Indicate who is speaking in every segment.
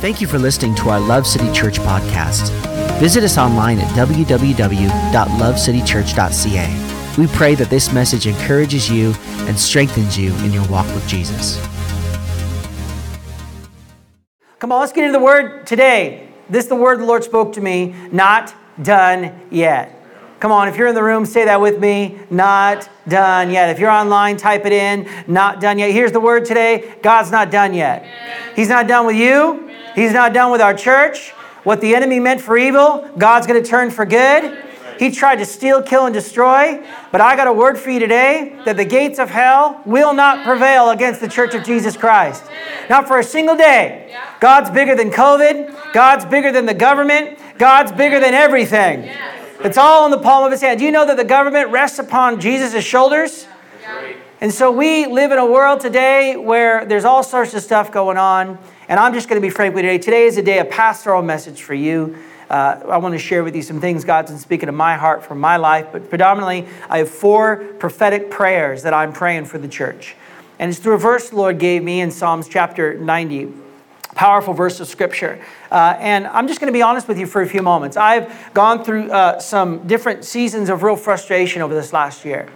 Speaker 1: Thank you for listening to our Love City Church podcast. Visit us online at www.lovecitychurch.ca. We pray that this message encourages you and strengthens you in your walk with Jesus.
Speaker 2: Come on, let's get into the word today. This is the word the Lord spoke to me, not done yet. Come on, if you're in the room, say that with me. Not done yet. If you're online, type it in. Not done yet. Here's the word today God's not done yet. He's not done with you, He's not done with our church. What the enemy meant for evil, God's going to turn for good. He tried to steal, kill, and destroy. But I got a word for you today that the gates of hell will not prevail against the church of Jesus Christ. Not for a single day. God's bigger than COVID. God's bigger than the government. God's bigger than everything. It's all in the palm of his hand. Do you know that the government rests upon Jesus' shoulders? And so we live in a world today where there's all sorts of stuff going on. And I'm just going to be frank with you today. Today is a day, a pastoral message for you. Uh, I want to share with you some things God's been speaking to my heart for my life, but predominantly, I have four prophetic prayers that I'm praying for the church. And it's through a verse the Lord gave me in Psalms chapter 90 powerful verse of scripture. Uh, and I'm just going to be honest with you for a few moments. I've gone through uh, some different seasons of real frustration over this last year.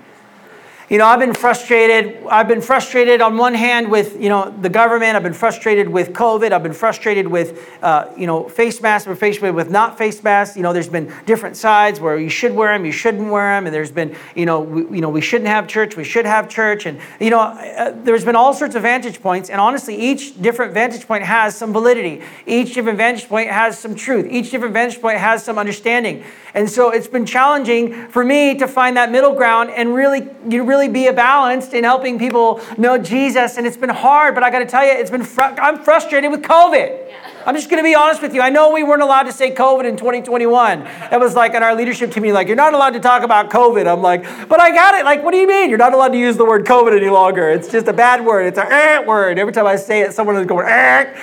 Speaker 2: You know, I've been frustrated. I've been frustrated on one hand with, you know, the government. I've been frustrated with COVID. I've been frustrated with, uh, you know, face masks. Been frustrated with not face masks. You know, there's been different sides where you should wear them, you shouldn't wear them. And there's been, you know, we, you know, we shouldn't have church, we should have church. And, you know, uh, there's been all sorts of vantage points. And honestly, each different vantage point has some validity. Each different vantage point has some truth. Each different vantage point has some understanding. And so it's been challenging for me to find that middle ground and really, you really be a balanced in helping people know Jesus. And it's been hard, but I got to tell you, it's been fr- I'm frustrated with COVID. I'm just going to be honest with you. I know we weren't allowed to say COVID in 2021. It was like in our leadership team, like, you're not allowed to talk about COVID. I'm like, but I got it. Like, what do you mean? You're not allowed to use the word COVID any longer. It's just a bad word. It's a eh word. Every time I say it, someone is going, eh.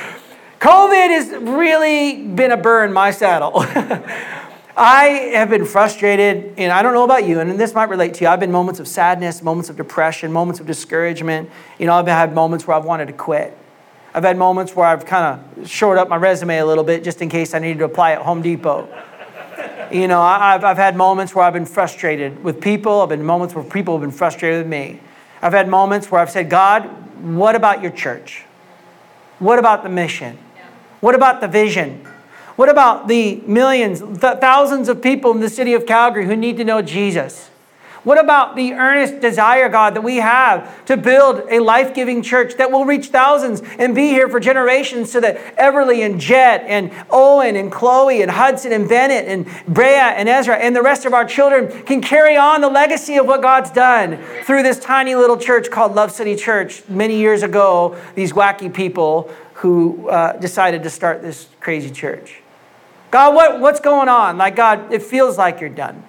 Speaker 2: COVID has really been a burn my saddle. I have been frustrated, and I don't know about you, and this might relate to you. I've been moments of sadness, moments of depression, moments of discouragement. You know, I've had moments where I've wanted to quit. I've had moments where I've kind of shored up my resume a little bit just in case I needed to apply at Home Depot. You know, I've, I've had moments where I've been frustrated with people. I've been moments where people have been frustrated with me. I've had moments where I've said, God, what about your church? What about the mission? What about the vision? What about the millions, th- thousands of people in the city of Calgary who need to know Jesus? What about the earnest desire, God, that we have to build a life giving church that will reach thousands and be here for generations so that Everly and Jet and Owen and Chloe and Hudson and Bennett and Brea and Ezra and the rest of our children can carry on the legacy of what God's done through this tiny little church called Love City Church many years ago, these wacky people who uh, decided to start this crazy church. God, what, what's going on? Like, God, it feels like you're done.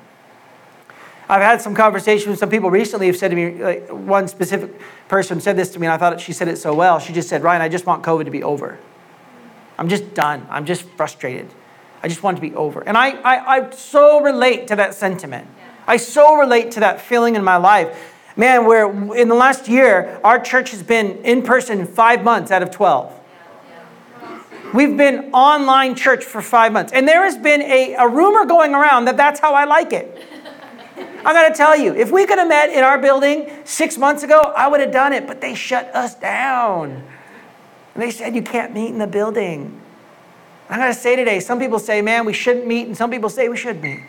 Speaker 2: I've had some conversations with some people recently who have said to me, like, one specific person said this to me, and I thought she said it so well. She just said, Ryan, I just want COVID to be over. I'm just done. I'm just frustrated. I just want it to be over. And I, I, I so relate to that sentiment. I so relate to that feeling in my life. Man, where in the last year, our church has been in person five months out of 12. We've been online church for five months. And there has been a, a rumor going around that that's how I like it. I got to tell you, if we could have met in our building six months ago, I would have done it, but they shut us down. And they said you can't meet in the building. I got to say today, some people say, man, we shouldn't meet, and some people say we should meet.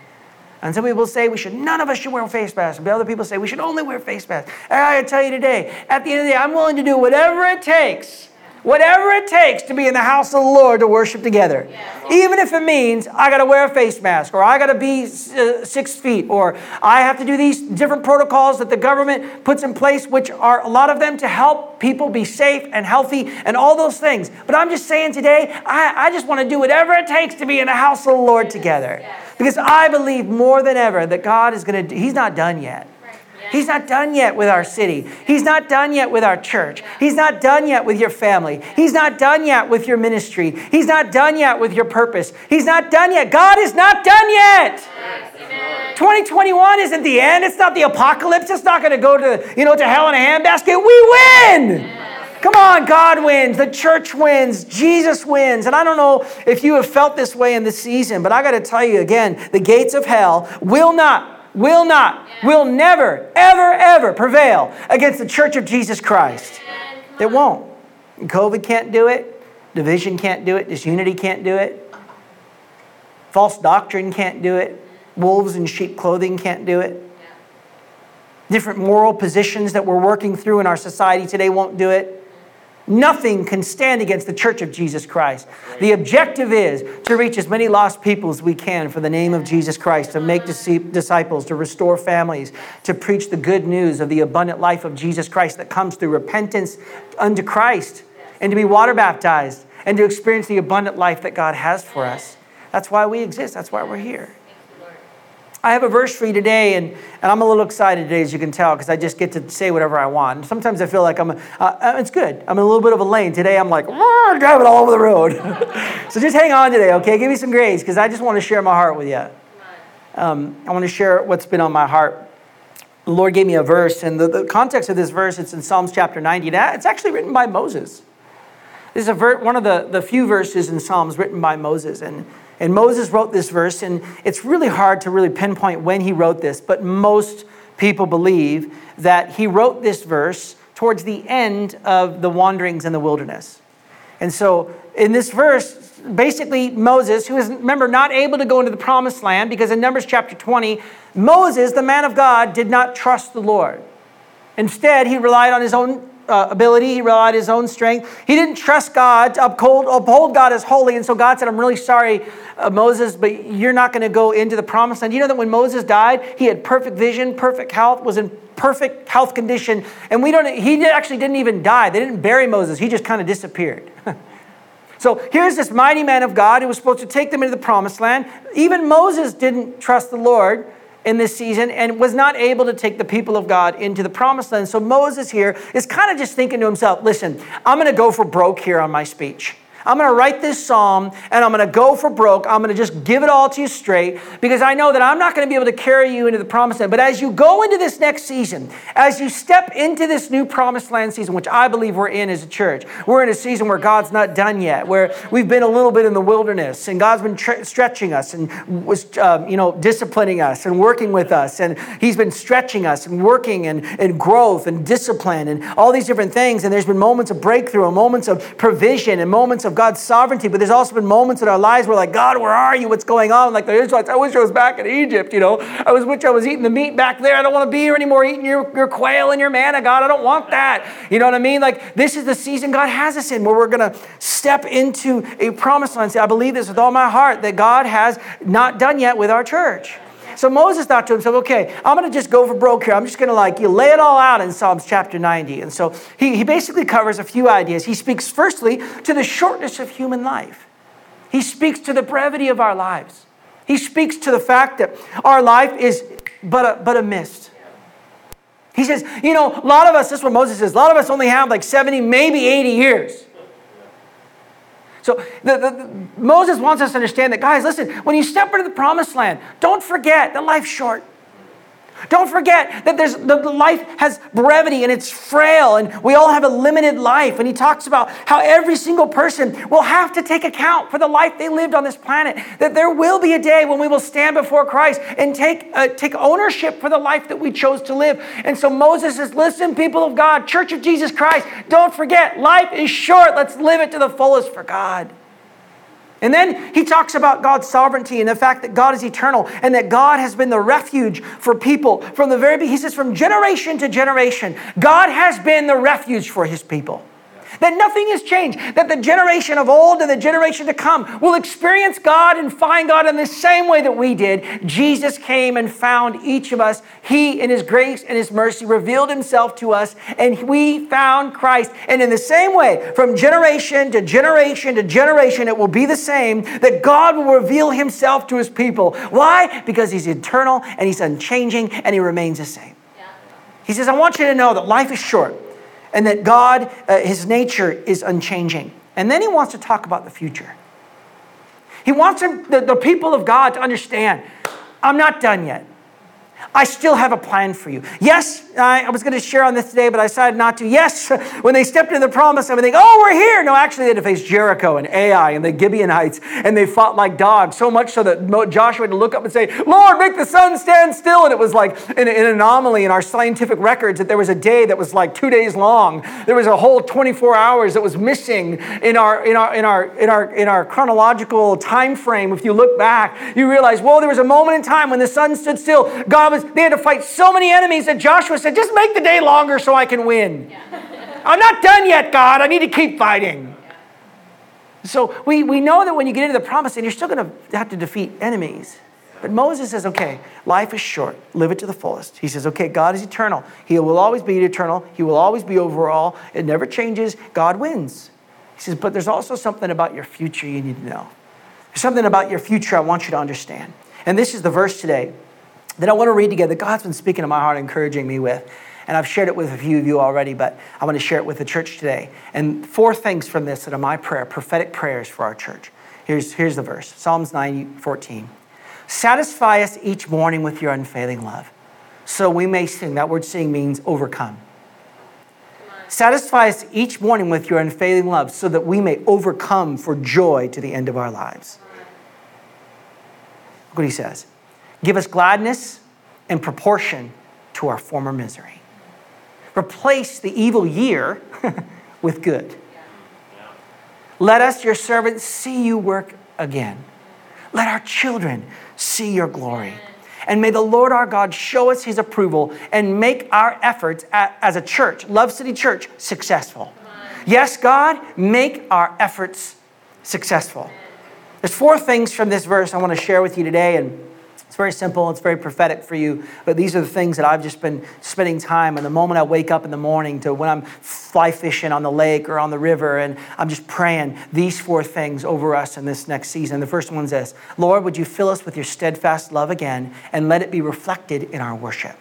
Speaker 2: And some people say we should, none of us should wear face masks. But other people say we should only wear face masks. And I gotta tell you today, at the end of the day, I'm willing to do whatever it takes Whatever it takes to be in the house of the Lord to worship together. Yes. Even if it means I got to wear a face mask or I got to be uh, six feet or I have to do these different protocols that the government puts in place, which are a lot of them to help people be safe and healthy and all those things. But I'm just saying today, I, I just want to do whatever it takes to be in the house of the Lord together. Yes. Because I believe more than ever that God is going to, He's not done yet. He's not done yet with our city. He's not done yet with our church. He's not done yet with your family. He's not done yet with your ministry. He's not done yet with your purpose. He's not done yet. God is not done yet. 2021 isn't the end. It's not the apocalypse. It's not going to go to, you know, to hell in a handbasket. We win. Come on, God wins, the church wins, Jesus wins. And I don't know if you have felt this way in this season, but I got to tell you again the gates of hell will not, will not, will never, ever, ever prevail against the church of Jesus Christ. It won't. COVID can't do it, division can't do it, disunity can't do it, false doctrine can't do it, wolves in sheep clothing can't do it. Different moral positions that we're working through in our society today won't do it. Nothing can stand against the church of Jesus Christ. The objective is to reach as many lost people as we can for the name of Jesus Christ, to make disciples, to restore families, to preach the good news of the abundant life of Jesus Christ that comes through repentance unto Christ, and to be water baptized, and to experience the abundant life that God has for us. That's why we exist, that's why we're here. I have a verse for you today, and, and I'm a little excited today, as you can tell, because I just get to say whatever I want. Sometimes I feel like I'm, uh, uh, it's good. I'm in a little bit of a lane. Today I'm like, driving all over the road. so just hang on today, okay? Give me some grace, because I just want to share my heart with you. Um, I want to share what's been on my heart. The Lord gave me a verse, and the, the context of this verse, it's in Psalms chapter 90. It's actually written by Moses. This is a ver- one of the, the few verses in Psalms written by Moses. And and Moses wrote this verse, and it's really hard to really pinpoint when he wrote this, but most people believe that he wrote this verse towards the end of the wanderings in the wilderness. And so in this verse, basically Moses, who is, remember, not able to go into the promised land because in Numbers chapter 20, Moses, the man of God, did not trust the Lord. Instead, he relied on his own uh, ability. He relied his own strength. He didn't trust God to uphold, uphold God as holy. And so God said, I'm really sorry, uh, Moses, but you're not going to go into the promised land. You know that when Moses died, he had perfect vision, perfect health, was in perfect health condition. And we don't, he actually didn't even die. They didn't bury Moses. He just kind of disappeared. So here's this mighty man of God who was supposed to take them into the promised land. Even Moses didn't trust the Lord in this season and was not able to take the people of God into the promised land. So Moses here is kind of just thinking to himself, listen, I'm going to go for broke here on my speech. I'm going to write this psalm and I'm going to go for broke. I'm going to just give it all to you straight because I know that I'm not going to be able to carry you into the promised land. But as you go into this next season, as you step into this new promised land season, which I believe we're in as a church, we're in a season where God's not done yet, where we've been a little bit in the wilderness and God's been tre- stretching us and was, um, you know, disciplining us and working with us. And He's been stretching us and working and, and growth and discipline and all these different things. And there's been moments of breakthrough and moments of provision and moments of of God's sovereignty, but there's also been moments in our lives where, like, God, where are you? What's going on? Like the Israelites, I wish I was back in Egypt, you know. I was wish I was eating the meat back there. I don't want to be here anymore eating your, your quail and your manna, God. I don't want that. You know what I mean? Like, this is the season God has us in where we're going to step into a promised land. Say, I believe this with all my heart that God has not done yet with our church. So Moses thought to himself, okay, I'm going to just go for broke here. I'm just going to like you lay it all out in Psalms chapter 90. And so he, he basically covers a few ideas. He speaks firstly to the shortness of human life. He speaks to the brevity of our lives. He speaks to the fact that our life is but a, but a mist. He says, you know, a lot of us, this is what Moses says, a lot of us only have like 70, maybe 80 years. So the, the, Moses wants us to understand that, guys, listen, when you step into the promised land, don't forget that life's short. Don't forget that there's the, life has brevity and it's frail, and we all have a limited life. And he talks about how every single person will have to take account for the life they lived on this planet. That there will be a day when we will stand before Christ and take uh, take ownership for the life that we chose to live. And so Moses says, "Listen, people of God, Church of Jesus Christ, don't forget, life is short. Let's live it to the fullest for God." And then he talks about God's sovereignty and the fact that God is eternal and that God has been the refuge for people from the very beginning. He says, from generation to generation, God has been the refuge for his people that nothing has changed, that the generation of old and the generation to come will experience God and find God in the same way that we did. Jesus came and found each of us. He, in His grace and His mercy, revealed Himself to us, and we found Christ. And in the same way, from generation to generation to generation, it will be the same that God will reveal Himself to His people. Why? Because He's eternal and He's unchanging and He remains the same. He says, I want you to know that life is short and that God, uh, his nature is unchanging. And then he wants to talk about the future. He wants the, the people of God to understand I'm not done yet. I still have a plan for you. Yes, I, I was going to share on this today, but I decided not to. Yes, when they stepped into the promise, I would think, oh, we're here. No, actually, they had to face Jericho and Ai and the Gibeonites, and they fought like dogs, so much so that Joshua had to look up and say, Lord, make the sun stand still. And it was like an, an anomaly in our scientific records that there was a day that was like two days long. There was a whole 24 hours that was missing in our, in our, in our, in our, in our chronological time frame. If you look back, you realize, well, there was a moment in time when the sun stood still. God they had to fight so many enemies that Joshua said, just make the day longer so I can win. Yeah. I'm not done yet, God. I need to keep fighting. Yeah. So we, we know that when you get into the promise, and you're still going to have to defeat enemies. But Moses says, okay, life is short. Live it to the fullest. He says, okay, God is eternal. He will always be eternal. He will always be overall. It never changes. God wins. He says, but there's also something about your future you need to know. There's something about your future I want you to understand. And this is the verse today that I want to read together. God's been speaking to my heart, encouraging me with. And I've shared it with a few of you already, but I want to share it with the church today. And four things from this that are my prayer, prophetic prayers for our church. Here's, here's the verse Psalms 9 14. Satisfy us each morning with your unfailing love, so we may sing. That word sing means overcome. Satisfy us each morning with your unfailing love, so that we may overcome for joy to the end of our lives. Look what he says. Give us gladness in proportion to our former misery. Replace the evil year with good. Let us, your servants, see you work again. Let our children see your glory. And may the Lord our God show us his approval and make our efforts as a church, Love City Church, successful. Yes, God, make our efforts successful. There's four things from this verse I want to share with you today. And very simple, it's very prophetic for you, but these are the things that I've just been spending time and the moment I wake up in the morning to when I'm fly fishing on the lake or on the river, and I'm just praying these four things over us in this next season. The first one's this Lord, would you fill us with your steadfast love again and let it be reflected in our worship?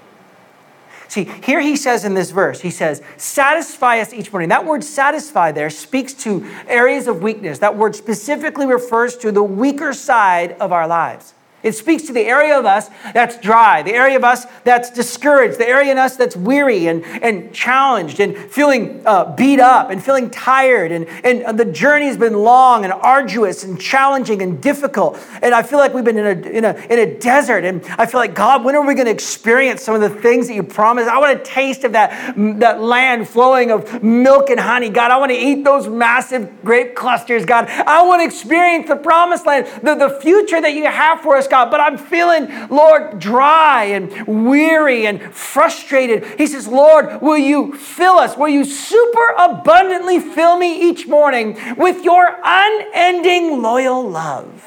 Speaker 2: See, here he says in this verse, he says, satisfy us each morning. That word satisfy there speaks to areas of weakness. That word specifically refers to the weaker side of our lives. It speaks to the area of us that's dry, the area of us that's discouraged, the area in us that's weary and, and challenged and feeling uh, beat up and feeling tired. And, and the journey's been long and arduous and challenging and difficult. And I feel like we've been in a, in a, in a desert. And I feel like, God, when are we going to experience some of the things that you promised? I want a taste of that, that land flowing of milk and honey. God, I want to eat those massive grape clusters. God, I want to experience the promised land, the, the future that you have for us. God, but I'm feeling, Lord, dry and weary and frustrated. He says, Lord, will you fill us? Will you super abundantly fill me each morning with your unending loyal love?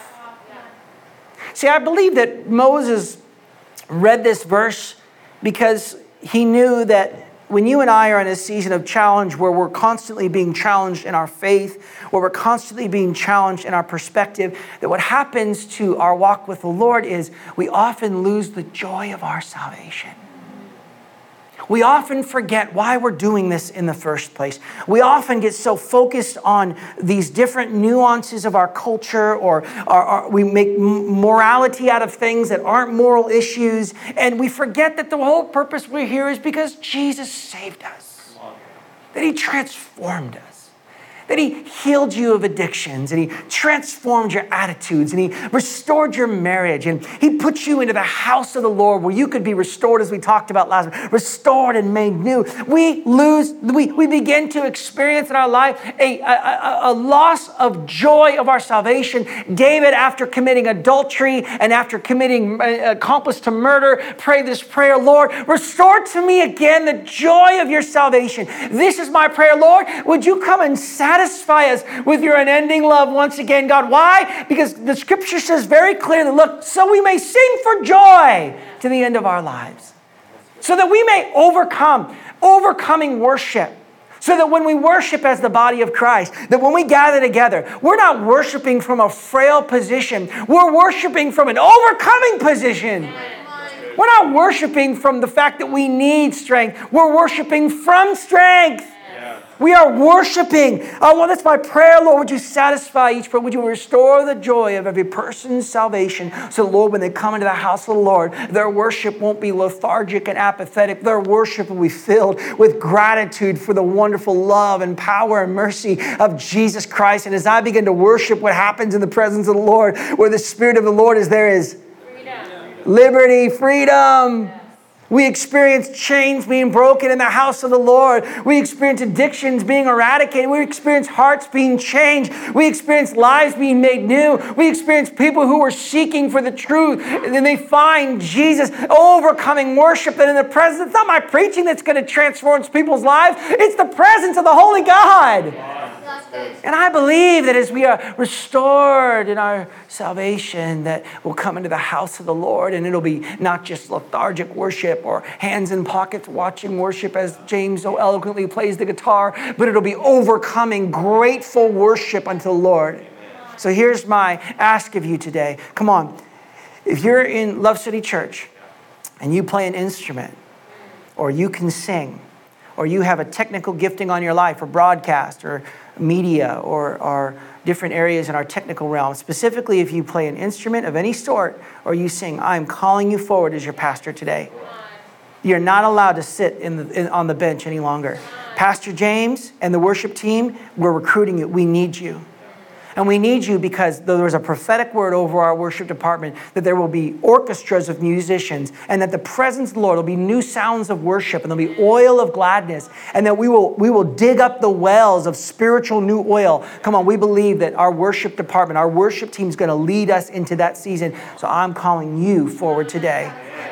Speaker 2: See, I believe that Moses read this verse because he knew that when you and I are in a season of challenge where we're constantly being challenged in our faith, where we're constantly being challenged in our perspective, that what happens to our walk with the Lord is we often lose the joy of our salvation. We often forget why we're doing this in the first place. We often get so focused on these different nuances of our culture, or, we make morality out of things that aren't moral issues, and we forget that the whole purpose we're here is because Jesus saved us, that He transformed us that He healed you of addictions and He transformed your attitudes and He restored your marriage and He put you into the house of the Lord where you could be restored, as we talked about last week, restored and made new. We lose, we, we begin to experience in our life a, a, a loss of joy of our salvation. David, after committing adultery and after committing uh, accomplice to murder, prayed this prayer Lord, restore to me again the joy of your salvation. This is my prayer, Lord. Would you come and satisfy? Satisfy us with your unending love once again, God. Why? Because the scripture says very clearly look, so we may sing for joy to the end of our lives, so that we may overcome, overcoming worship. So that when we worship as the body of Christ, that when we gather together, we're not worshiping from a frail position, we're worshiping from an overcoming position. We're not worshiping from the fact that we need strength, we're worshiping from strength. We are worshiping. Oh, well, that's my prayer, Lord. Would you satisfy each person? Would you restore the joy of every person's salvation? So, Lord, when they come into the house of the Lord, their worship won't be lethargic and apathetic. Their worship will be filled with gratitude for the wonderful love and power and mercy of Jesus Christ. And as I begin to worship, what happens in the presence of the Lord, where the Spirit of the Lord is, there is freedom. liberty, freedom. We experience chains being broken in the house of the Lord. We experience addictions being eradicated. We experience hearts being changed. We experience lives being made new. We experience people who are seeking for the truth and they find Jesus overcoming worship that in the presence, it's not my preaching that's going to transform people's lives, it's the presence of the Holy God. And I believe that as we are restored in our salvation, that we'll come into the house of the Lord and it'll be not just lethargic worship or hands in pockets watching worship as James so eloquently plays the guitar, but it'll be overcoming grateful worship unto the Lord. So here's my ask of you today. Come on. If you're in Love City Church and you play an instrument or you can sing, or you have a technical gifting on your life or broadcast or media or, our different areas in our technical realm. Specifically, if you play an instrument of any sort or you sing, I'm calling you forward as your pastor today. You're not allowed to sit in the, in, on the bench any longer. Pastor James and the worship team, we're recruiting you. We need you. And we need you because there was a prophetic word over our worship department that there will be orchestras of musicians and that the presence of the Lord will be new sounds of worship and there'll be oil of gladness and that we will, we will dig up the wells of spiritual new oil. Come on, we believe that our worship department, our worship team is going to lead us into that season. So I'm calling you forward today.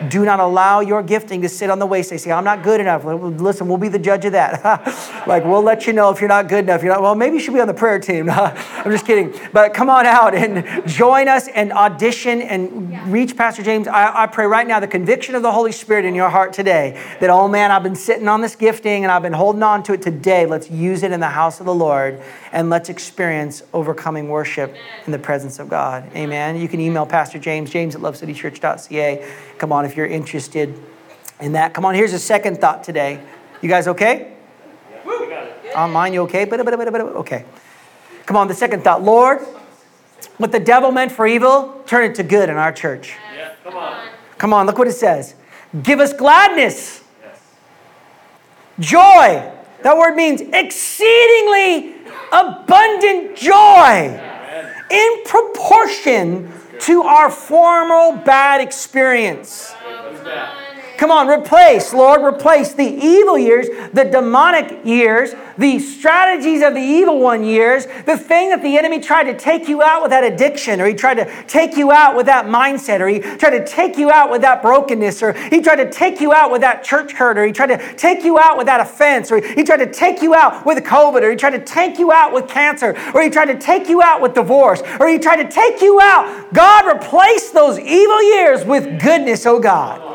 Speaker 2: Do not allow your gifting to sit on the waist. They say, I'm not good enough. Listen, we'll be the judge of that. like, we'll let you know if you're not good enough. You're not, well, maybe you should be on the prayer team. I'm just kidding. But come on out and join us and audition and reach Pastor James. I, I pray right now the conviction of the Holy Spirit in your heart today that, oh man, I've been sitting on this gifting and I've been holding on to it today. Let's use it in the house of the Lord and let's experience overcoming worship in the presence of God. Amen. You can email Pastor James, james at lovecitychurch.ca. Come on if you're interested in that. Come on, here's a second thought today. You guys okay? On mine, you okay? Okay. Come on, the second thought. Lord, what the devil meant for evil, turn it to good in our church. Yeah, come on. Come on, look what it says. Give us gladness, yes. joy. That word means exceedingly abundant joy in proportion to our former bad experience. Come on, replace, Lord, replace the evil years, the demonic years, the strategies of the evil one years, the thing that the enemy tried to take you out with that addiction, or he tried to take you out with that mindset, or he tried to take you out with that brokenness, or he tried to take you out with that church hurt, or he tried to take you out with that offense, or he tried to take you out with COVID, or he tried to take you out with cancer, or he tried to take you out with divorce, or he tried to take you out. God, replace those evil years with goodness, oh God.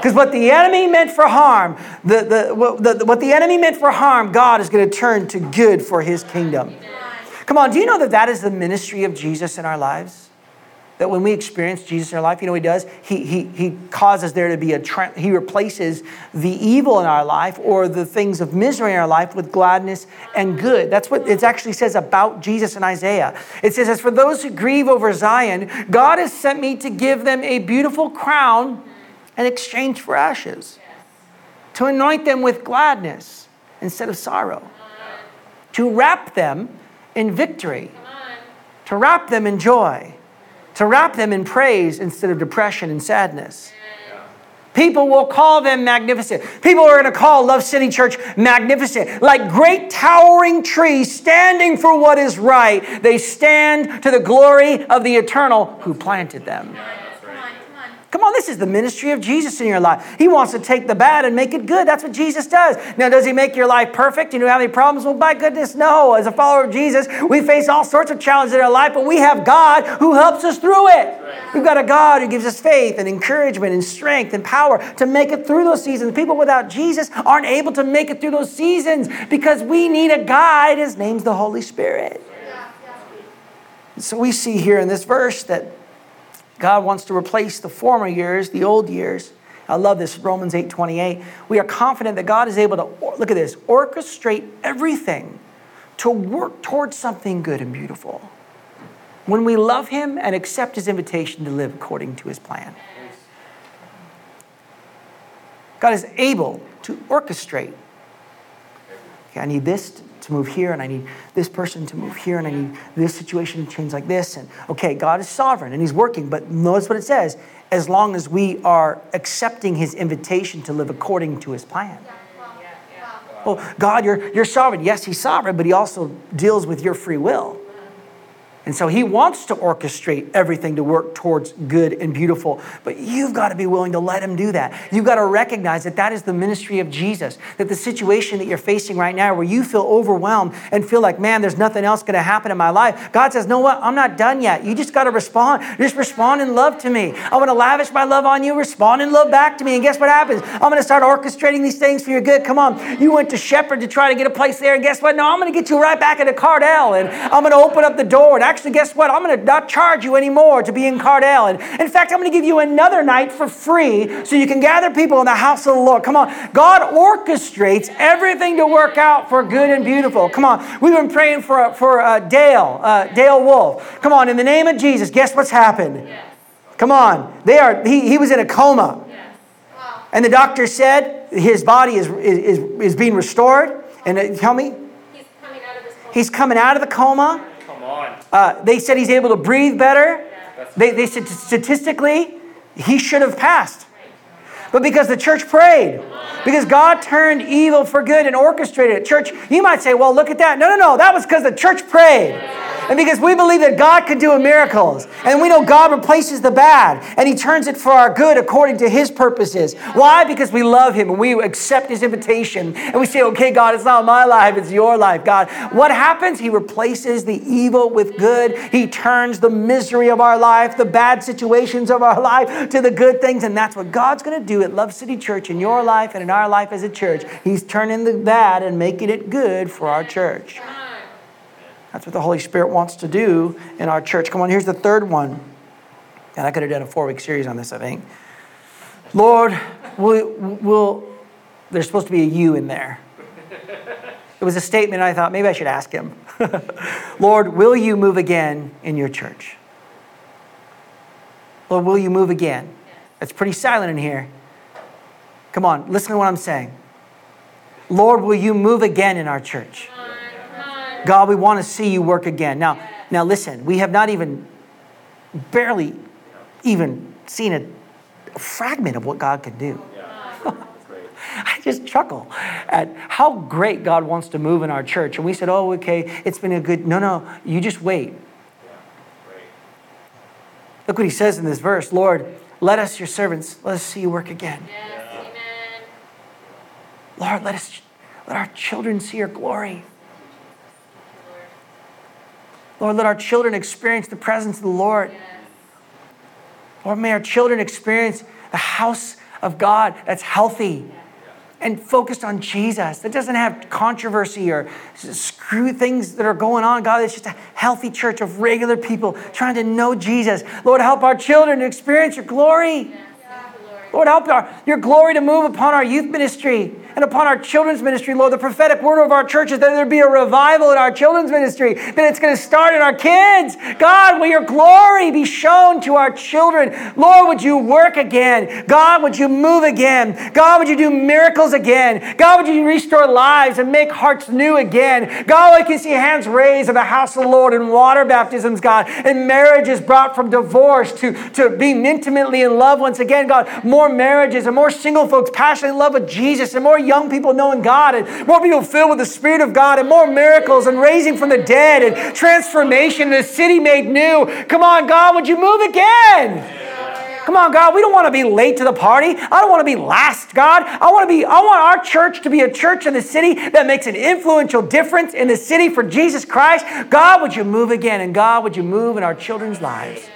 Speaker 2: Because what the enemy meant for harm, the, the, what, the, what the enemy meant for harm, God is going to turn to good for his kingdom. Come on, do you know that that is the ministry of Jesus in our lives? That when we experience Jesus in our life, you know he does? He, he, he causes there to be a, he replaces the evil in our life or the things of misery in our life with gladness and good. That's what it actually says about Jesus in Isaiah. It says, As for those who grieve over Zion, God has sent me to give them a beautiful crown in exchange for ashes, to anoint them with gladness instead of sorrow, to wrap them in victory, to wrap them in joy, to wrap them in praise instead of depression and sadness. People will call them magnificent. People are going to call Love City Church magnificent. Like great towering trees standing for what is right, they stand to the glory of the eternal who planted them. Come on, this is the ministry of Jesus in your life. He wants to take the bad and make it good. That's what Jesus does. Now, does he make your life perfect? You know how many problems? Well, my goodness, no. As a follower of Jesus, we face all sorts of challenges in our life, but we have God who helps us through it. We've got a God who gives us faith and encouragement and strength and power to make it through those seasons. People without Jesus aren't able to make it through those seasons because we need a guide. His name's the Holy Spirit. So we see here in this verse that God wants to replace the former years, the old years, I love this Romans 8 28. We are confident that God is able to, look at this, orchestrate everything to work towards something good and beautiful when we love Him and accept His invitation to live according to His plan. God is able to orchestrate. Okay, I need this to move here, and I need this person to move here, and I need this situation to change like this. And okay, God is sovereign and He's working, but notice what it says as long as we are accepting His invitation to live according to His plan. Well, oh, God, you're, you're sovereign. Yes, He's sovereign, but He also deals with your free will. And so he wants to orchestrate everything to work towards good and beautiful. But you've got to be willing to let him do that. You've got to recognize that that is the ministry of Jesus. That the situation that you're facing right now, where you feel overwhelmed and feel like, man, there's nothing else going to happen in my life, God says, no, what? I'm not done yet. You just got to respond. Just respond in love to me. I want to lavish my love on you. Respond in love back to me. And guess what happens? I'm going to start orchestrating these things for your good. Come on. You went to Shepherd to try to get a place there. And guess what? No, I'm going to get you right back into Cardel. And I'm going to open up the door. And actually, guess what? I'm going to not charge you anymore to be in Cardel. And in fact, I'm going to give you another night for free so you can gather people in the house of the Lord. Come on. God orchestrates everything to work out for good and beautiful. Come on. We've been praying for, for uh, Dale, uh, Dale Wolf. Come on. In the name of Jesus, guess what's happened? Yes. Come on. They are, he, he was in a coma. Yes. Wow. And the doctor said his body is, is, is being restored. And uh, tell me? He's coming out of his coma. He's coming out of the coma. Uh, they said he's able to breathe better. They, they said statistically, he should have passed. But because the church prayed, because God turned evil for good and orchestrated it. Church, you might say, well, look at that. No, no, no. That was because the church prayed. And because we believe that God can do miracles. And we know God replaces the bad and He turns it for our good according to His purposes. Why? Because we love Him and we accept His invitation. And we say, okay, God, it's not my life, it's your life, God. What happens? He replaces the evil with good. He turns the misery of our life, the bad situations of our life, to the good things. And that's what God's going to do at Love City Church in your life and in our life as a church. He's turning the bad and making it good for our church. That's what the Holy Spirit wants to do in our church. Come on, here's the third one. And I could have done a four week series on this, I think. Lord, will, will, there's supposed to be a you in there. It was a statement, I thought maybe I should ask him. Lord, will you move again in your church? Lord, will you move again? It's pretty silent in here. Come on, listen to what I'm saying. Lord, will you move again in our church? God, we want to see you work again. Now, now listen, we have not even barely even seen a, a fragment of what God can do. I just chuckle at how great God wants to move in our church. And we said, oh, okay, it's been a good. No, no, you just wait. Look what he says in this verse Lord, let us, your servants, let us see you work again. Yes, Lord, let us let our children see your glory. Lord, let our children experience the presence of the Lord. Lord, may our children experience the house of God that's healthy and focused on Jesus, that doesn't have controversy or screw things that are going on. God, it's just a healthy church of regular people trying to know Jesus. Lord, help our children to experience your glory. Lord, help our, your glory to move upon our youth ministry and upon our children's ministry, Lord. The prophetic word of our church is that there be a revival in our children's ministry, that it's going to start in our kids. God, will your glory be shown to our children? Lord, would you work again? God, would you move again? God, would you do miracles again? God, would you restore lives and make hearts new again? God, I can see hands raised in the house of the Lord and water baptisms, God, and marriages brought from divorce to, to being intimately in love once again, God. More marriages and more single folks passionately in love with Jesus and more young people knowing God and more people filled with the Spirit of God and more miracles and raising from the dead and transformation and a city made new. Come on, God, would you move again? Come on, God, we don't want to be late to the party. I don't want to be last, God. I want to be I want our church to be a church in the city that makes an influential difference in the city for Jesus Christ. God, would you move again? And God, would you move in our children's lives?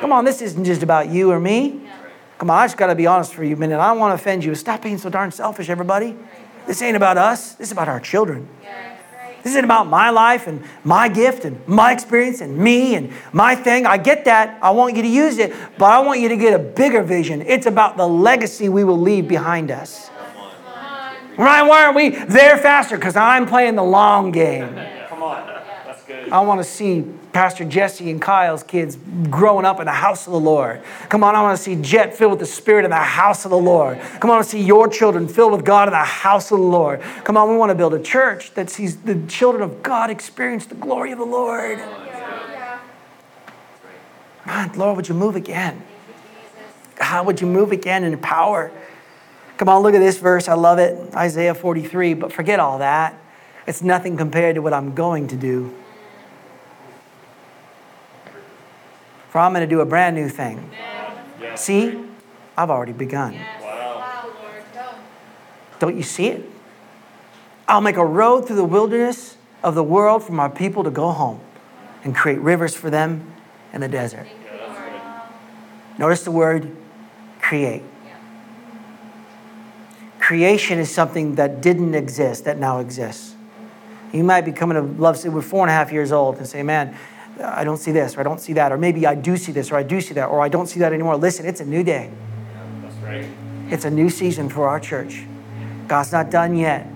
Speaker 2: Come on, this isn't just about you or me. Come on, I just got to be honest for you a minute. I don't want to offend you. Stop being so darn selfish, everybody. This ain't about us. This is about our children. This isn't about my life and my gift and my experience and me and my thing. I get that. I want you to use it, but I want you to get a bigger vision. It's about the legacy we will leave behind us. Ryan, why aren't we there faster? Because I'm playing the long game.
Speaker 3: Come on. That's good.
Speaker 2: I want to see Pastor Jesse and Kyle's kids growing up in the house of the Lord. Come on, I want to see Jet filled with the Spirit in the house of the Lord. Come on, I want to see your children filled with God in the house of the Lord. Come on, we want to build a church that sees the children of God experience the glory of the Lord. On, Lord, would you move again? God, would you move again in power? Come on, look at this verse. I love it. Isaiah 43. But forget all that. It's nothing compared to what I'm going to do. For I'm going to do a brand new thing.
Speaker 3: Yes.
Speaker 2: See? I've already begun.
Speaker 3: Wow.
Speaker 2: Don't you see it? I'll make a road through the wilderness of the world for my people to go home and create rivers for them in the desert.
Speaker 3: Yeah.
Speaker 2: Notice the word create. Creation is something that didn't exist that now exists. You might be coming to love, say, we're four and a half years old and say, man, I don't see this or I don't see that, or maybe I do see this or I do see that, or I don't see that anymore. Listen, it's a new day.
Speaker 3: That's right.
Speaker 2: It's a new season for our church. God's not done yet.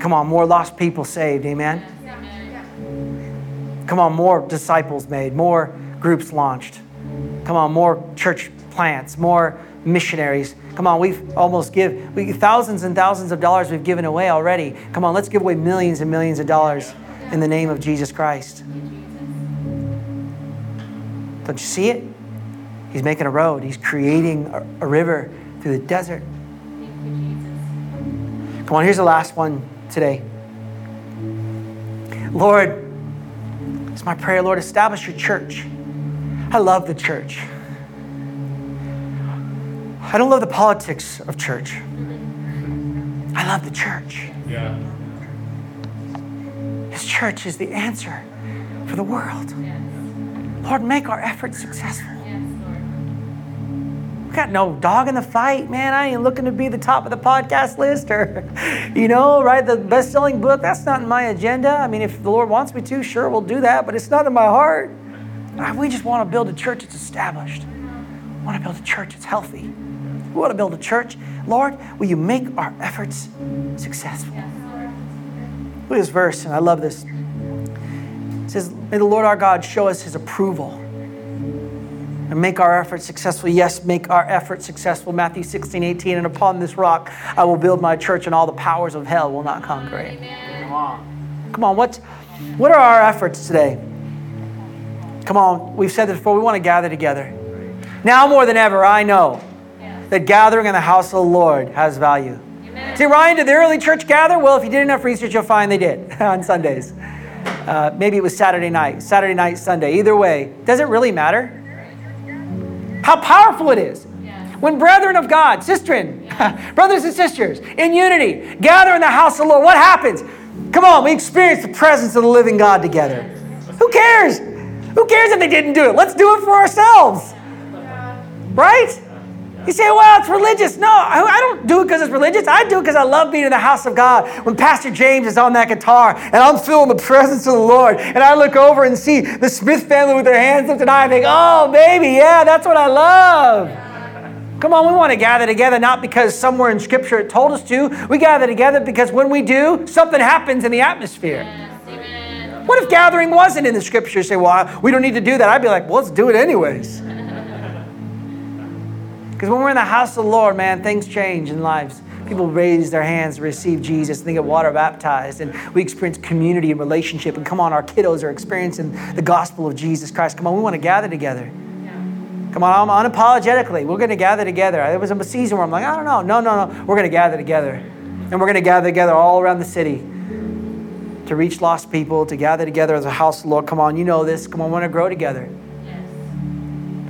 Speaker 2: Come on, more lost people saved, amen? Come on, more disciples made, more groups launched. Come on, more church plants, more missionaries. Come on, we've almost give we thousands and thousands of dollars we've given away already. Come on, let's give away millions and millions of dollars in the name of Jesus Christ. Don't you see it? He's making a road. He's creating a, a river through the desert. Come on, here's the last one today. Lord, it's my prayer, Lord, establish your church. I love the church. I don't love the politics of church. I love the church.
Speaker 3: Yeah.
Speaker 2: His church is the answer for the world. Lord, make our efforts successful. We got no dog in the fight, man. I ain't looking to be the top of the podcast list or, you know, write the best selling book. That's not in my agenda. I mean, if the Lord wants me to, sure, we'll do that, but it's not in my heart. Uh, We just want to build a church that's established. We want to build a church that's healthy. We want to build a church. Lord, will you make our efforts successful? Look at this verse, and I love this. It says, May the Lord our God show us his approval and make our efforts successful. Yes, make our efforts successful. Matthew 16, 18. And upon this rock I will build my church, and all the powers of hell will not conquer it. Come on. Come on, what, what are our efforts today? Come on, we've said this before. We want to gather together. Now more than ever, I know that gathering in the house of the Lord has value. See, Ryan, did the early church gather? Well, if you did enough research, you'll find they did on Sundays. Uh, maybe it was Saturday night, Saturday night, Sunday. Either way, does it really matter? How powerful it is. When brethren of God, sistren, brothers and sisters, in unity, gather in the house of the Lord, what happens? Come on, we experience the presence of the living God together. Who cares? Who cares if they didn't do it? Let's do it for ourselves. Right? You say, well, it's religious. No, I don't do it because it's religious. I do it because I love being in the house of God. When Pastor James is on that guitar and I'm feeling the presence of the Lord, and I look over and see the Smith family with their hands lifted high, I think, oh, baby, yeah, that's what I love. Come on, we want to gather together not because somewhere in Scripture it told us to. We gather together because when we do, something happens in the atmosphere. What if gathering wasn't in the Scripture? You say, well, we don't need to do that. I'd be like, well, let's do it anyways. Because when we're in the house of the Lord, man, things change in lives. People raise their hands to receive Jesus and they get water baptized, and we experience community and relationship. And come on, our kiddos are experiencing the gospel of Jesus Christ. Come on, we want to gather together. Come on, I'm unapologetically. We're going to gather together. There was a season where I'm like, I don't know. No, no, no. We're going to gather together. And we're going to gather together all around the city to reach lost people, to gather together as a house of the Lord. Come on, you know this. Come on, we want to grow together.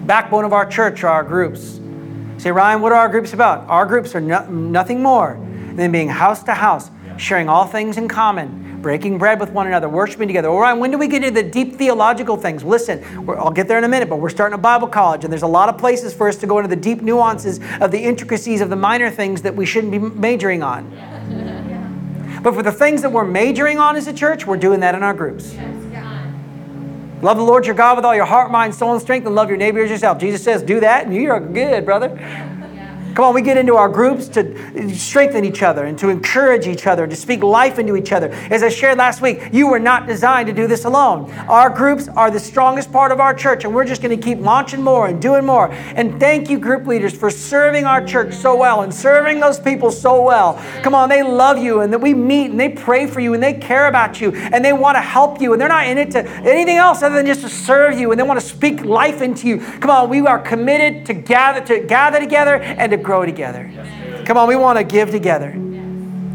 Speaker 2: Backbone of our church are our groups. Say, Ryan, what are our groups about? Our groups are no, nothing more than being house to house, sharing all things in common, breaking bread with one another, worshiping together. Ryan, when do we get into the deep theological things? Listen, I'll get there in a minute, but we're starting a Bible college, and there's a lot of places for us to go into the deep nuances of the intricacies of the minor things that we shouldn't be majoring on. But for the things that we're majoring on as a church, we're doing that in our groups. Love the Lord your God with all your heart, mind, soul, and strength, and love your neighbor as yourself. Jesus says, do that, and you're good, brother. Come on, we get into our groups to strengthen each other and to encourage each other, to speak life into each other. As I shared last week, you were not designed to do this alone. Our groups are the strongest part of our church, and we're just going to keep launching more and doing more. And thank you, group leaders, for serving our church so well and serving those people so well. Come on, they love you, and that we meet and they pray for you and they care about you and they want to help you, and they're not in it to anything else other than just to serve you, and they want to speak life into you. Come on, we are committed to gather to gather together and to grow together. Come on, we want to give together.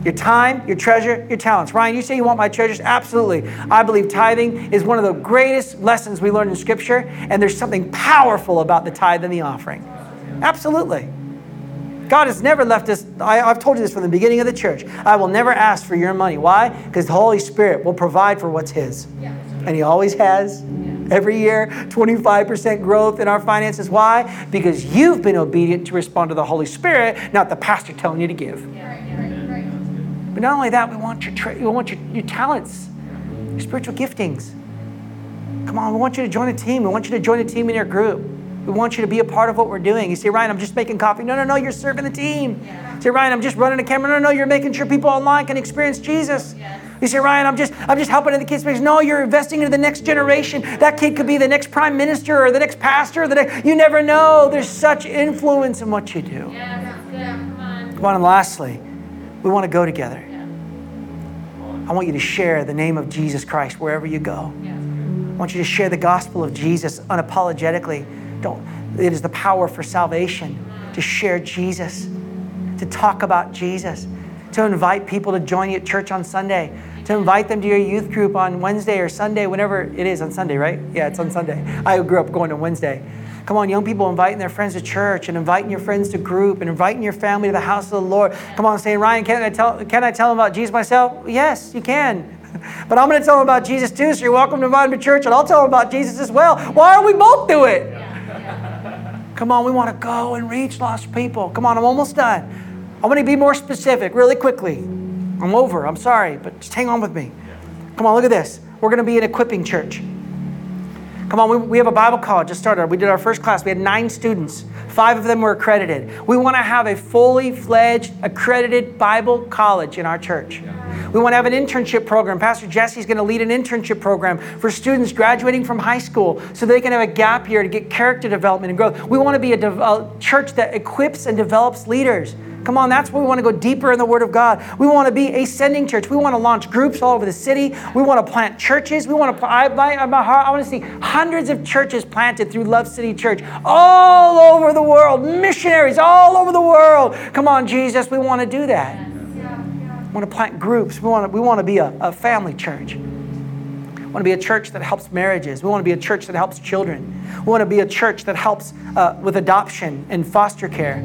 Speaker 2: Your time, your treasure, your talents. Ryan, you say you want my treasures? Absolutely. I believe tithing is one of the greatest lessons we learn in Scripture, and there's something powerful about the tithe and the offering. Absolutely. God has never left us. I, have told you this from the beginning of the church. I will never ask for your money. Why? Because the Holy Spirit will provide for what's His. And He always has. Every year, 25% growth in our finances. Why? Because you've been obedient to respond to the Holy Spirit, not the pastor telling you to give. But not only that, we want your, tra- we want your, your talents, your spiritual giftings. Come on, we want you to join a team. We want you to join a team in your group. We want you to be a part of what we're doing. You say, Ryan, I'm just making coffee. No, no, no, you're serving the team. Yeah. Say, Ryan, I'm just running a camera. No, no, you're making sure people online can experience Jesus. Yeah. You say, Ryan, I'm just, I'm just helping in the kids' space. No, you're investing into the next generation. That kid could be the next prime minister or the next pastor. The next, you never know. There's such influence in what you do. Yeah, Come on. Come on, and lastly, we want to go together. Yeah. I want you to share the name of Jesus Christ wherever you go. I want you to share the gospel of Jesus unapologetically. Don't, it is the power for salvation to share Jesus, to talk about Jesus, to invite people to join you at church on Sunday, to invite them to your youth group on Wednesday or Sunday, whenever it is on Sunday, right? Yeah, it's on Sunday. I grew up going on Wednesday. Come on, young people inviting their friends to church and inviting your friends to group and inviting your family to the house of the Lord. Come on, saying, Ryan, can I tell, can I tell them about Jesus myself? Yes, you can. But I'm going to tell them about Jesus too, so you're welcome to invite them to church, and I'll tell them about Jesus as well. Why don't we both do it? Come on, we want to go and reach lost people. Come on, I'm almost done. I want to be more specific really quickly. I'm over. I'm sorry, but just hang on with me. Come on, look at this. We're going to be an equipping church. Come on, we, we have a Bible college just started. We did our first class. We had nine students. Five of them were accredited. We want to have a fully fledged, accredited Bible college in our church. We want to have an internship program. Pastor Jesse is going to lead an internship program for students graduating from high school so they can have a gap year to get character development and growth. We want to be a, de- a church that equips and develops leaders. Come on, that's where we want to go deeper in the Word of God. We want to be a sending church. We want to launch groups all over the city. We want to plant churches. We want to, I, I, I want to see hundreds of churches planted through Love City Church all over the world, missionaries all over the world. Come on, Jesus, we want to do that. We want to plant groups. We want to, we want to be a, a family church. We want to be a church that helps marriages. We want to be a church that helps children. We want to be a church that helps uh, with adoption and foster care.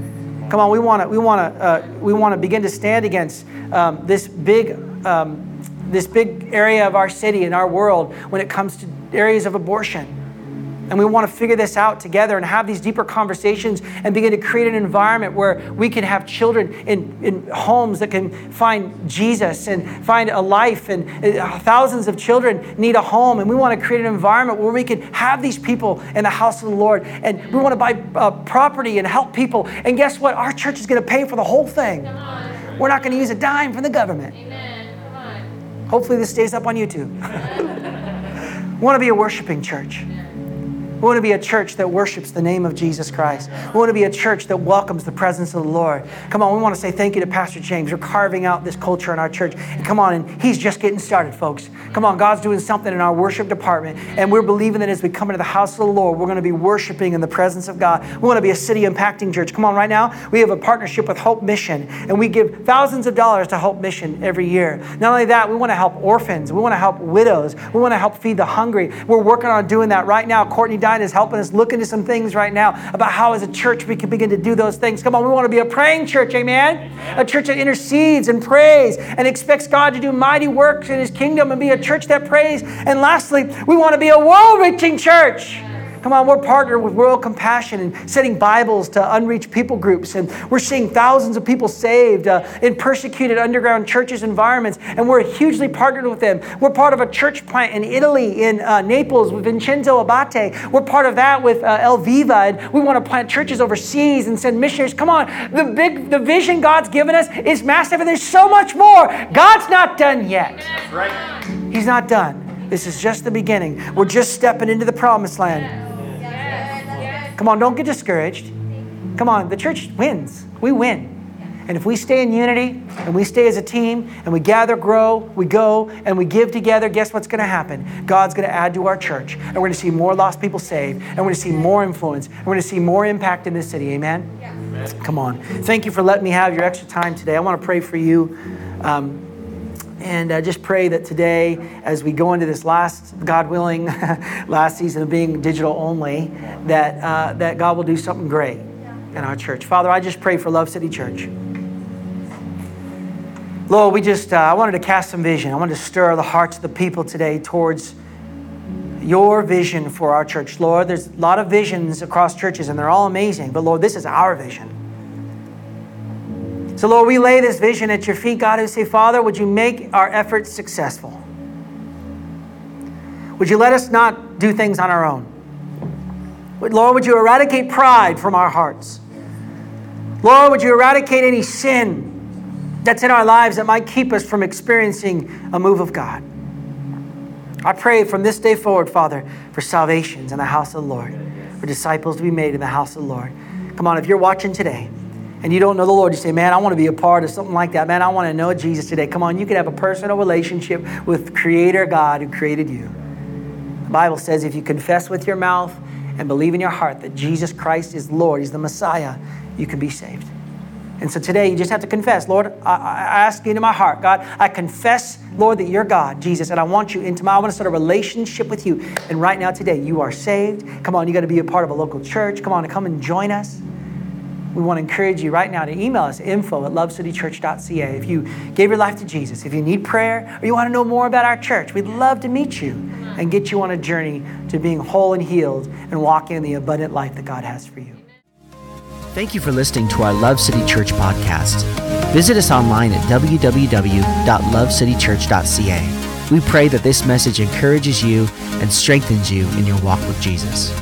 Speaker 2: Come on, we want to we want to uh, we want to begin to stand against um, this big um, this big area of our city and our world when it comes to areas of abortion. And we want to figure this out together and have these deeper conversations and begin to create an environment where we can have children in, in homes that can find Jesus and find a life. And uh, thousands of children need a home. And we want to create an environment where we can have these people in the house of the Lord. And we want to buy uh, property and help people. And guess what? Our church is going to pay for the whole thing. We're not going to use a dime from the government. Hopefully, this stays up on YouTube. we want to be a worshiping church. We want to be a church that worships the name of Jesus Christ. We want to be a church that welcomes the presence of the Lord. Come on, we want to say thank you to Pastor James. We're carving out this culture in our church. And come on, and he's just getting started, folks. Come on, God's doing something in our worship department. And we're believing that as we come into the house of the Lord, we're going to be worshiping in the presence of God. We want to be a city impacting church. Come on, right now, we have a partnership with Hope Mission, and we give thousands of dollars to Hope Mission every year. Not only that, we want to help orphans, we want to help widows, we want to help feed the hungry. We're working on doing that right now. Courtney is helping us look into some things right now about how, as a church, we can begin to do those things. Come on, we want to be a praying church, amen? A church that intercedes and prays and expects God to do mighty works in His kingdom and be a church that prays. And lastly, we want to be a world reaching church. Come on, we're partnered with Royal Compassion and sending Bibles to unreached people groups. And we're seeing thousands of people saved uh, in persecuted underground churches environments. And we're hugely partnered with them. We're part of a church plant in Italy, in uh, Naples, with Vincenzo Abate. We're part of that with uh, El Viva. And we want to plant churches overseas and send missionaries. Come on, the big the vision God's given us is massive, and there's so much more. God's not done yet.
Speaker 3: That's right.
Speaker 2: He's not done. This is just the beginning. We're just stepping into the promised land. Come on, don't get discouraged. Come on, the church wins. We win. And if we stay in unity and we stay as a team and we gather, grow, we go and we give together, guess what's going to happen? God's going to add to our church. And we're going to see more lost people saved. And we're going to see more influence. And we're going to see more impact in this city. Amen? Come on. Thank you for letting me have your extra time today. I want to pray for you. Um, and uh, just pray that today, as we go into this last, God willing, last season of being digital only, that, uh, that God will do something great in our church. Father, I just pray for Love City Church. Lord, we just, uh, I wanted to cast some vision. I wanted to stir the hearts of the people today towards your vision for our church. Lord, there's a lot of visions across churches and they're all amazing, but Lord, this is our vision. So, Lord, we lay this vision at your feet, God, and say, Father, would you make our efforts successful? Would you let us not do things on our own? Lord, would you eradicate pride from our hearts? Lord, would you eradicate any sin that's in our lives that might keep us from experiencing a move of God? I pray from this day forward, Father, for salvations in the house of the Lord, for disciples to be made in the house of the Lord. Come on, if you're watching today and you don't know the Lord, you say, Man, I want to be a part of something like that. Man, I want to know Jesus today. Come on, you can have a personal relationship with Creator God who created you. The Bible says if you confess with your mouth and believe in your heart that Jesus Christ is Lord, He's the Messiah, you can be saved. And so today you just have to confess, Lord, I, I ask you into my heart, God, I confess, Lord, that you're God, Jesus, and I want you into my, I want to start a relationship with you. And right now, today, you are saved. Come on, you got to be a part of a local church. Come on, come and join us. We want to encourage you right now to email us info at lovecitychurch.ca. If you gave your life to Jesus, if you need prayer, or you want to know more about our church, we'd love to meet you and get you on a journey to being whole and healed and walking in the abundant life that God has for you.
Speaker 1: Thank you for listening to our Love City Church podcast. Visit us online at www.lovecitychurch.ca. We pray that this message encourages you and strengthens you in your walk with Jesus.